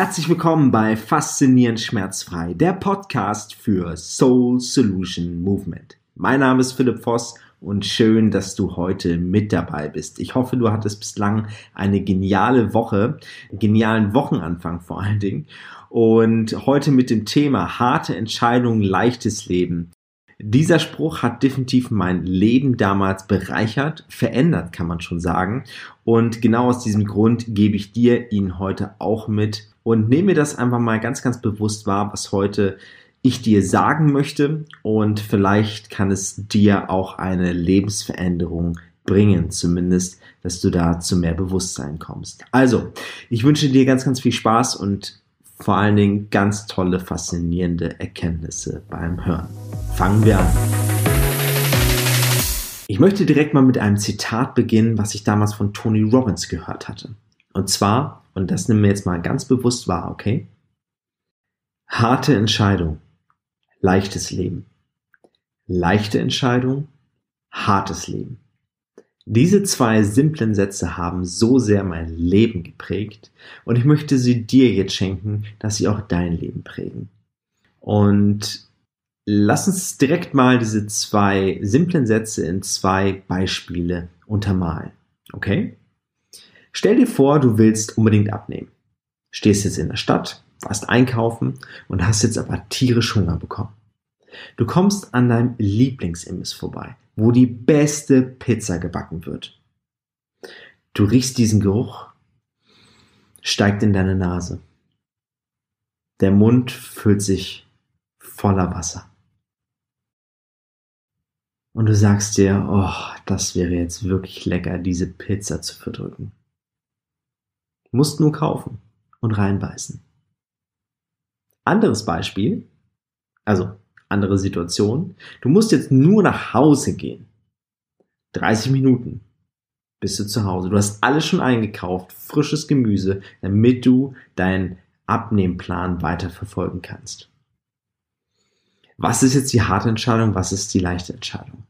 Herzlich willkommen bei Faszinierend Schmerzfrei, der Podcast für Soul Solution Movement. Mein Name ist Philipp Voss und schön, dass du heute mit dabei bist. Ich hoffe, du hattest bislang eine geniale Woche, einen genialen Wochenanfang vor allen Dingen. Und heute mit dem Thema harte Entscheidungen, leichtes Leben. Dieser Spruch hat definitiv mein Leben damals bereichert, verändert, kann man schon sagen. Und genau aus diesem Grund gebe ich dir ihn heute auch mit und nehme mir das einfach mal ganz, ganz bewusst wahr, was heute ich dir sagen möchte und vielleicht kann es dir auch eine Lebensveränderung bringen, zumindest, dass du da zu mehr Bewusstsein kommst. Also, ich wünsche dir ganz, ganz viel Spaß und vor allen Dingen ganz tolle, faszinierende Erkenntnisse beim Hören. Fangen wir an. Ich möchte direkt mal mit einem Zitat beginnen, was ich damals von Tony Robbins gehört hatte. Und zwar, und das nehmen wir jetzt mal ganz bewusst wahr, okay? Harte Entscheidung, leichtes Leben. Leichte Entscheidung, hartes Leben. Diese zwei simplen Sätze haben so sehr mein Leben geprägt und ich möchte sie dir jetzt schenken, dass sie auch dein Leben prägen. Und lass uns direkt mal diese zwei simplen Sätze in zwei Beispiele untermalen. Okay? Stell dir vor, du willst unbedingt abnehmen. Stehst jetzt in der Stadt, warst einkaufen und hast jetzt aber tierisch Hunger bekommen. Du kommst an deinem Lieblingsimbiss vorbei wo die beste Pizza gebacken wird. Du riechst diesen Geruch, steigt in deine Nase. Der Mund füllt sich voller Wasser. Und du sagst dir, oh, das wäre jetzt wirklich lecker, diese Pizza zu verdrücken. Du musst nur kaufen und reinbeißen. Anderes Beispiel, also andere Situation. Du musst jetzt nur nach Hause gehen. 30 Minuten bist du zu Hause. Du hast alles schon eingekauft, frisches Gemüse, damit du deinen Abnehmplan weiter verfolgen kannst. Was ist jetzt die harte Entscheidung? Was ist die leichte Entscheidung?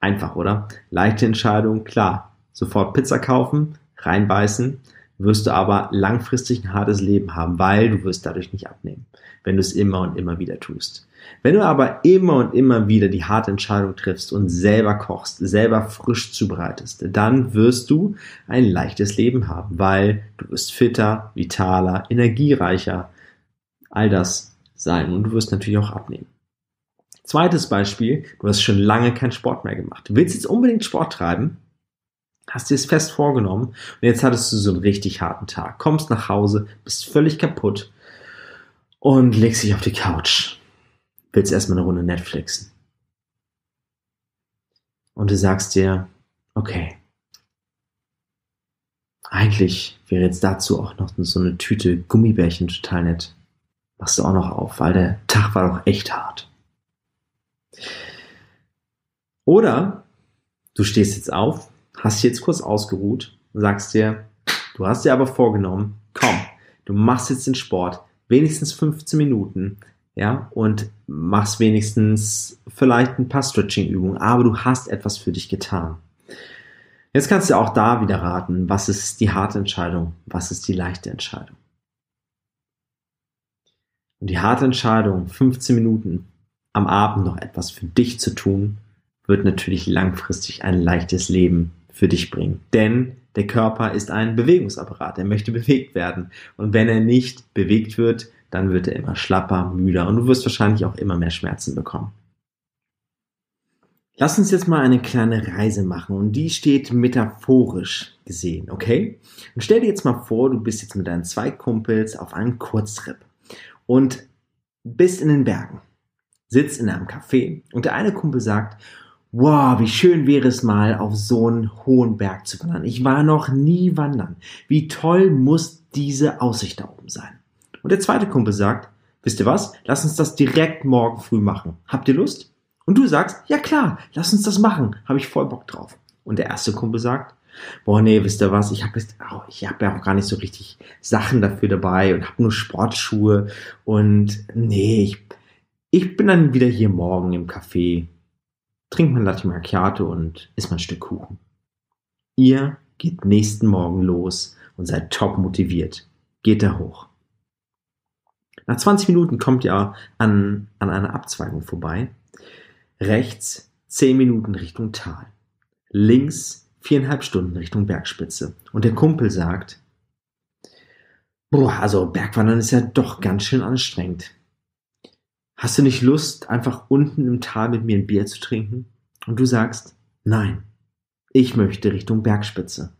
Einfach, oder? Leichte Entscheidung, klar. Sofort Pizza kaufen, reinbeißen, wirst du aber langfristig ein hartes Leben haben, weil du wirst dadurch nicht abnehmen, wenn du es immer und immer wieder tust. Wenn du aber immer und immer wieder die harte Entscheidung triffst und selber kochst, selber frisch zubereitest, dann wirst du ein leichtes Leben haben, weil du wirst fitter, vitaler, energiereicher, all das sein und du wirst natürlich auch abnehmen. Zweites Beispiel, du hast schon lange keinen Sport mehr gemacht. Du willst jetzt unbedingt Sport treiben, hast dir es fest vorgenommen und jetzt hattest du so einen richtig harten Tag, kommst nach Hause, bist völlig kaputt und legst dich auf die Couch willst erstmal eine Runde Netflixen. Und du sagst dir, okay, eigentlich wäre jetzt dazu auch noch so eine Tüte Gummibärchen total nett. Machst du auch noch auf, weil der Tag war doch echt hart. Oder du stehst jetzt auf, hast jetzt kurz ausgeruht sagst dir, du hast dir aber vorgenommen, komm, du machst jetzt den Sport, wenigstens 15 Minuten, ja, und machst wenigstens vielleicht ein paar Stretching-Übungen, aber du hast etwas für dich getan. Jetzt kannst du auch da wieder raten, was ist die harte Entscheidung, was ist die leichte Entscheidung. Und die harte Entscheidung, 15 Minuten am Abend noch etwas für dich zu tun, wird natürlich langfristig ein leichtes Leben für dich bringen. Denn der Körper ist ein Bewegungsapparat, er möchte bewegt werden. Und wenn er nicht bewegt wird, dann wird er immer schlapper, müder und du wirst wahrscheinlich auch immer mehr Schmerzen bekommen. Lass uns jetzt mal eine kleine Reise machen und die steht metaphorisch gesehen, okay? Und stell dir jetzt mal vor, du bist jetzt mit deinen zwei Kumpels auf einem Kurztrip und bist in den Bergen, sitzt in einem Café und der eine Kumpel sagt, wow, wie schön wäre es mal auf so einen hohen Berg zu wandern. Ich war noch nie wandern. Wie toll muss diese Aussicht da oben sein? Und der zweite Kumpel sagt, wisst ihr was? Lass uns das direkt morgen früh machen. Habt ihr Lust? Und du sagst, ja klar, lass uns das machen. Habe ich voll Bock drauf. Und der erste Kumpel sagt, boah, nee, wisst ihr was? Ich habe oh, ich habe ja auch gar nicht so richtig Sachen dafür dabei und habe nur Sportschuhe und nee, ich, ich bin dann wieder hier morgen im Café, trinkt mein Latte Macchiato und isst mal ein Stück Kuchen. Ihr geht nächsten Morgen los und seid top motiviert. geht er hoch. Nach 20 Minuten kommt ihr an, an einer Abzweigung vorbei. Rechts 10 Minuten Richtung Tal. Links viereinhalb Stunden Richtung Bergspitze. Und der Kumpel sagt, boah, also Bergwandern ist ja doch ganz schön anstrengend. Hast du nicht Lust, einfach unten im Tal mit mir ein Bier zu trinken? Und du sagst, nein, ich möchte Richtung Bergspitze.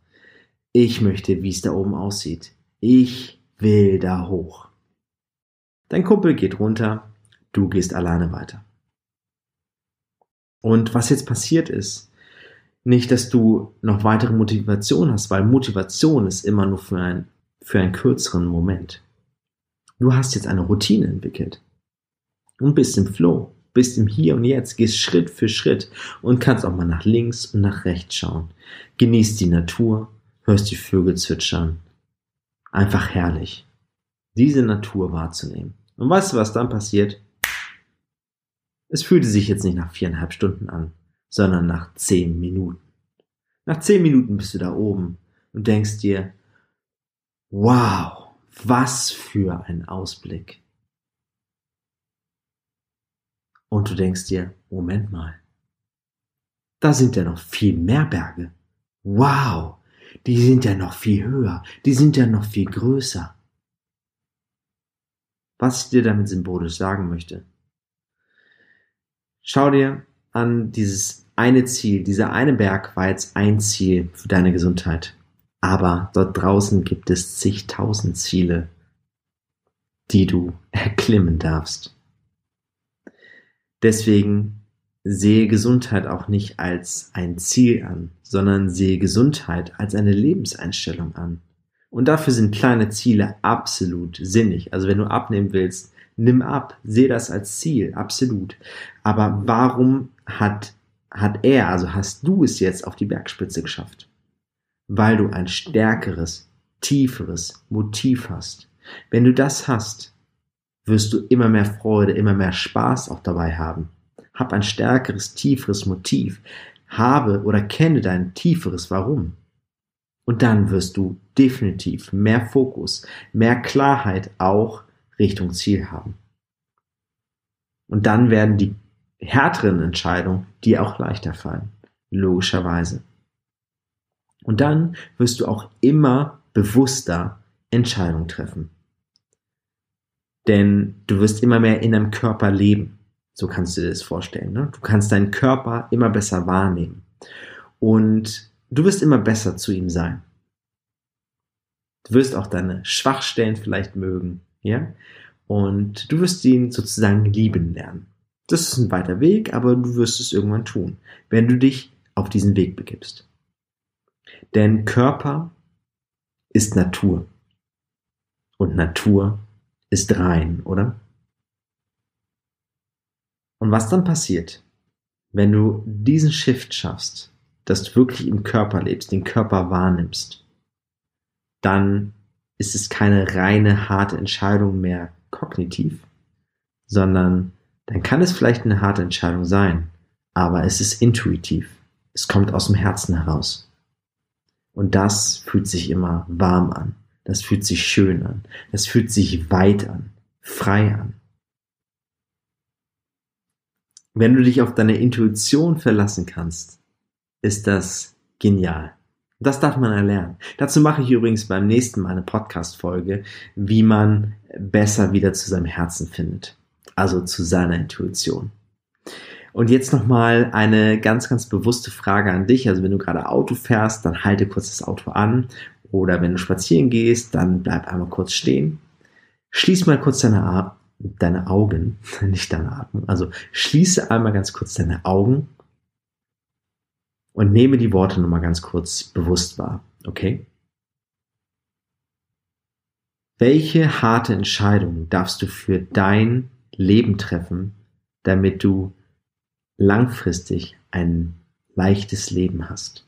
Ich möchte, wie es da oben aussieht. Ich will da hoch. Dein Kumpel geht runter, du gehst alleine weiter. Und was jetzt passiert ist, nicht, dass du noch weitere Motivation hast, weil Motivation ist immer nur für, ein, für einen kürzeren Moment. Du hast jetzt eine Routine entwickelt und bist im Flow, bist im Hier und Jetzt, gehst Schritt für Schritt und kannst auch mal nach links und nach rechts schauen. Genießt die Natur, hörst die Vögel zwitschern. Einfach herrlich, diese Natur wahrzunehmen. Und weißt du, was dann passiert? Es fühlte sich jetzt nicht nach viereinhalb Stunden an, sondern nach zehn Minuten. Nach zehn Minuten bist du da oben und denkst dir, wow, was für ein Ausblick. Und du denkst dir, Moment mal, da sind ja noch viel mehr Berge. Wow, die sind ja noch viel höher, die sind ja noch viel größer. Was ich dir damit symbolisch sagen möchte. Schau dir an dieses eine Ziel. Dieser eine Berg war jetzt ein Ziel für deine Gesundheit. Aber dort draußen gibt es zigtausend Ziele, die du erklimmen darfst. Deswegen sehe Gesundheit auch nicht als ein Ziel an, sondern sehe Gesundheit als eine Lebenseinstellung an. Und dafür sind kleine Ziele absolut sinnig. Also wenn du abnehmen willst, nimm ab, sehe das als Ziel, absolut. Aber warum hat, hat er, also hast du es jetzt auf die Bergspitze geschafft? Weil du ein stärkeres, tieferes Motiv hast. Wenn du das hast, wirst du immer mehr Freude, immer mehr Spaß auch dabei haben. Hab ein stärkeres, tieferes Motiv. Habe oder kenne dein tieferes Warum. Und dann wirst du definitiv mehr Fokus, mehr Klarheit auch Richtung Ziel haben. Und dann werden die härteren Entscheidungen dir auch leichter fallen. Logischerweise. Und dann wirst du auch immer bewusster Entscheidungen treffen. Denn du wirst immer mehr in deinem Körper leben. So kannst du dir das vorstellen. Ne? Du kannst deinen Körper immer besser wahrnehmen. Und du wirst immer besser zu ihm sein. Du wirst auch deine Schwachstellen vielleicht mögen. Ja? Und du wirst ihn sozusagen lieben lernen. Das ist ein weiter Weg, aber du wirst es irgendwann tun, wenn du dich auf diesen Weg begibst. Denn Körper ist Natur. Und Natur ist rein, oder? Und was dann passiert, wenn du diesen Shift schaffst, dass du wirklich im Körper lebst, den Körper wahrnimmst, dann ist es keine reine harte Entscheidung mehr kognitiv, sondern dann kann es vielleicht eine harte Entscheidung sein, aber es ist intuitiv. Es kommt aus dem Herzen heraus. Und das fühlt sich immer warm an. Das fühlt sich schön an. Das fühlt sich weit an, frei an. Wenn du dich auf deine Intuition verlassen kannst, ist das genial. Das darf man erlernen. Dazu mache ich übrigens beim nächsten Mal eine Podcast-Folge, wie man besser wieder zu seinem Herzen findet. Also zu seiner Intuition. Und jetzt nochmal eine ganz, ganz bewusste Frage an dich. Also wenn du gerade Auto fährst, dann halte kurz das Auto an oder wenn du spazieren gehst, dann bleib einmal kurz stehen. Schließ mal kurz deine, deine Augen, nicht deine Atmung. Also schließe einmal ganz kurz deine Augen und nehme die Worte nochmal ganz kurz bewusst wahr. Okay? Welche harte Entscheidung darfst du für dein Leben treffen, damit du langfristig ein leichtes Leben hast?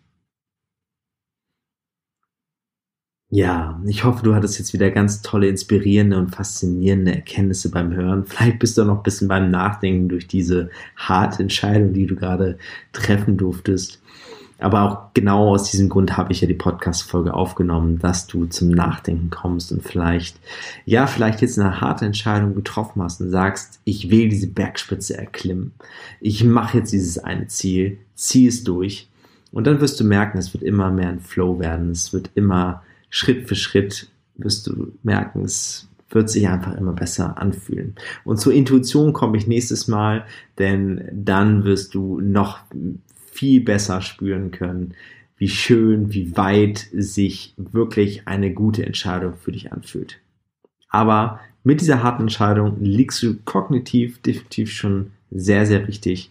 Ja, ich hoffe, du hattest jetzt wieder ganz tolle, inspirierende und faszinierende Erkenntnisse beim Hören. Vielleicht bist du noch ein bisschen beim Nachdenken durch diese harte Entscheidung, die du gerade treffen durftest. Aber auch genau aus diesem Grund habe ich ja die Podcast-Folge aufgenommen, dass du zum Nachdenken kommst und vielleicht, ja, vielleicht jetzt eine harte Entscheidung getroffen hast und sagst, ich will diese Bergspitze erklimmen. Ich mache jetzt dieses eine Ziel, zieh es durch. Und dann wirst du merken, es wird immer mehr ein Flow werden. Es wird immer Schritt für Schritt wirst du merken, es wird sich einfach immer besser anfühlen. Und zur Intuition komme ich nächstes Mal, denn dann wirst du noch viel besser spüren können, wie schön, wie weit sich wirklich eine gute Entscheidung für dich anfühlt. Aber mit dieser harten Entscheidung liegst du kognitiv definitiv schon sehr, sehr richtig.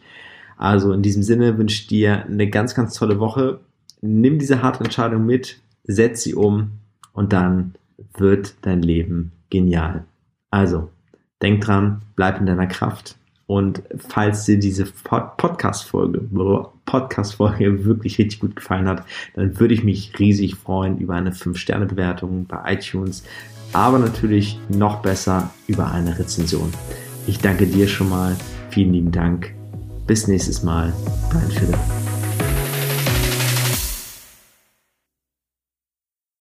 Also in diesem Sinne wünsche ich dir eine ganz, ganz tolle Woche. Nimm diese harte Entscheidung mit, setz sie um und dann wird dein Leben genial. Also, denk dran, bleib in deiner Kraft. Und falls dir diese Podcast-Folge, Podcast-Folge wirklich richtig gut gefallen hat, dann würde ich mich riesig freuen über eine 5-Sterne-Bewertung bei iTunes, aber natürlich noch besser über eine Rezension. Ich danke dir schon mal. Vielen lieben Dank. Bis nächstes Mal. Dein Philipp.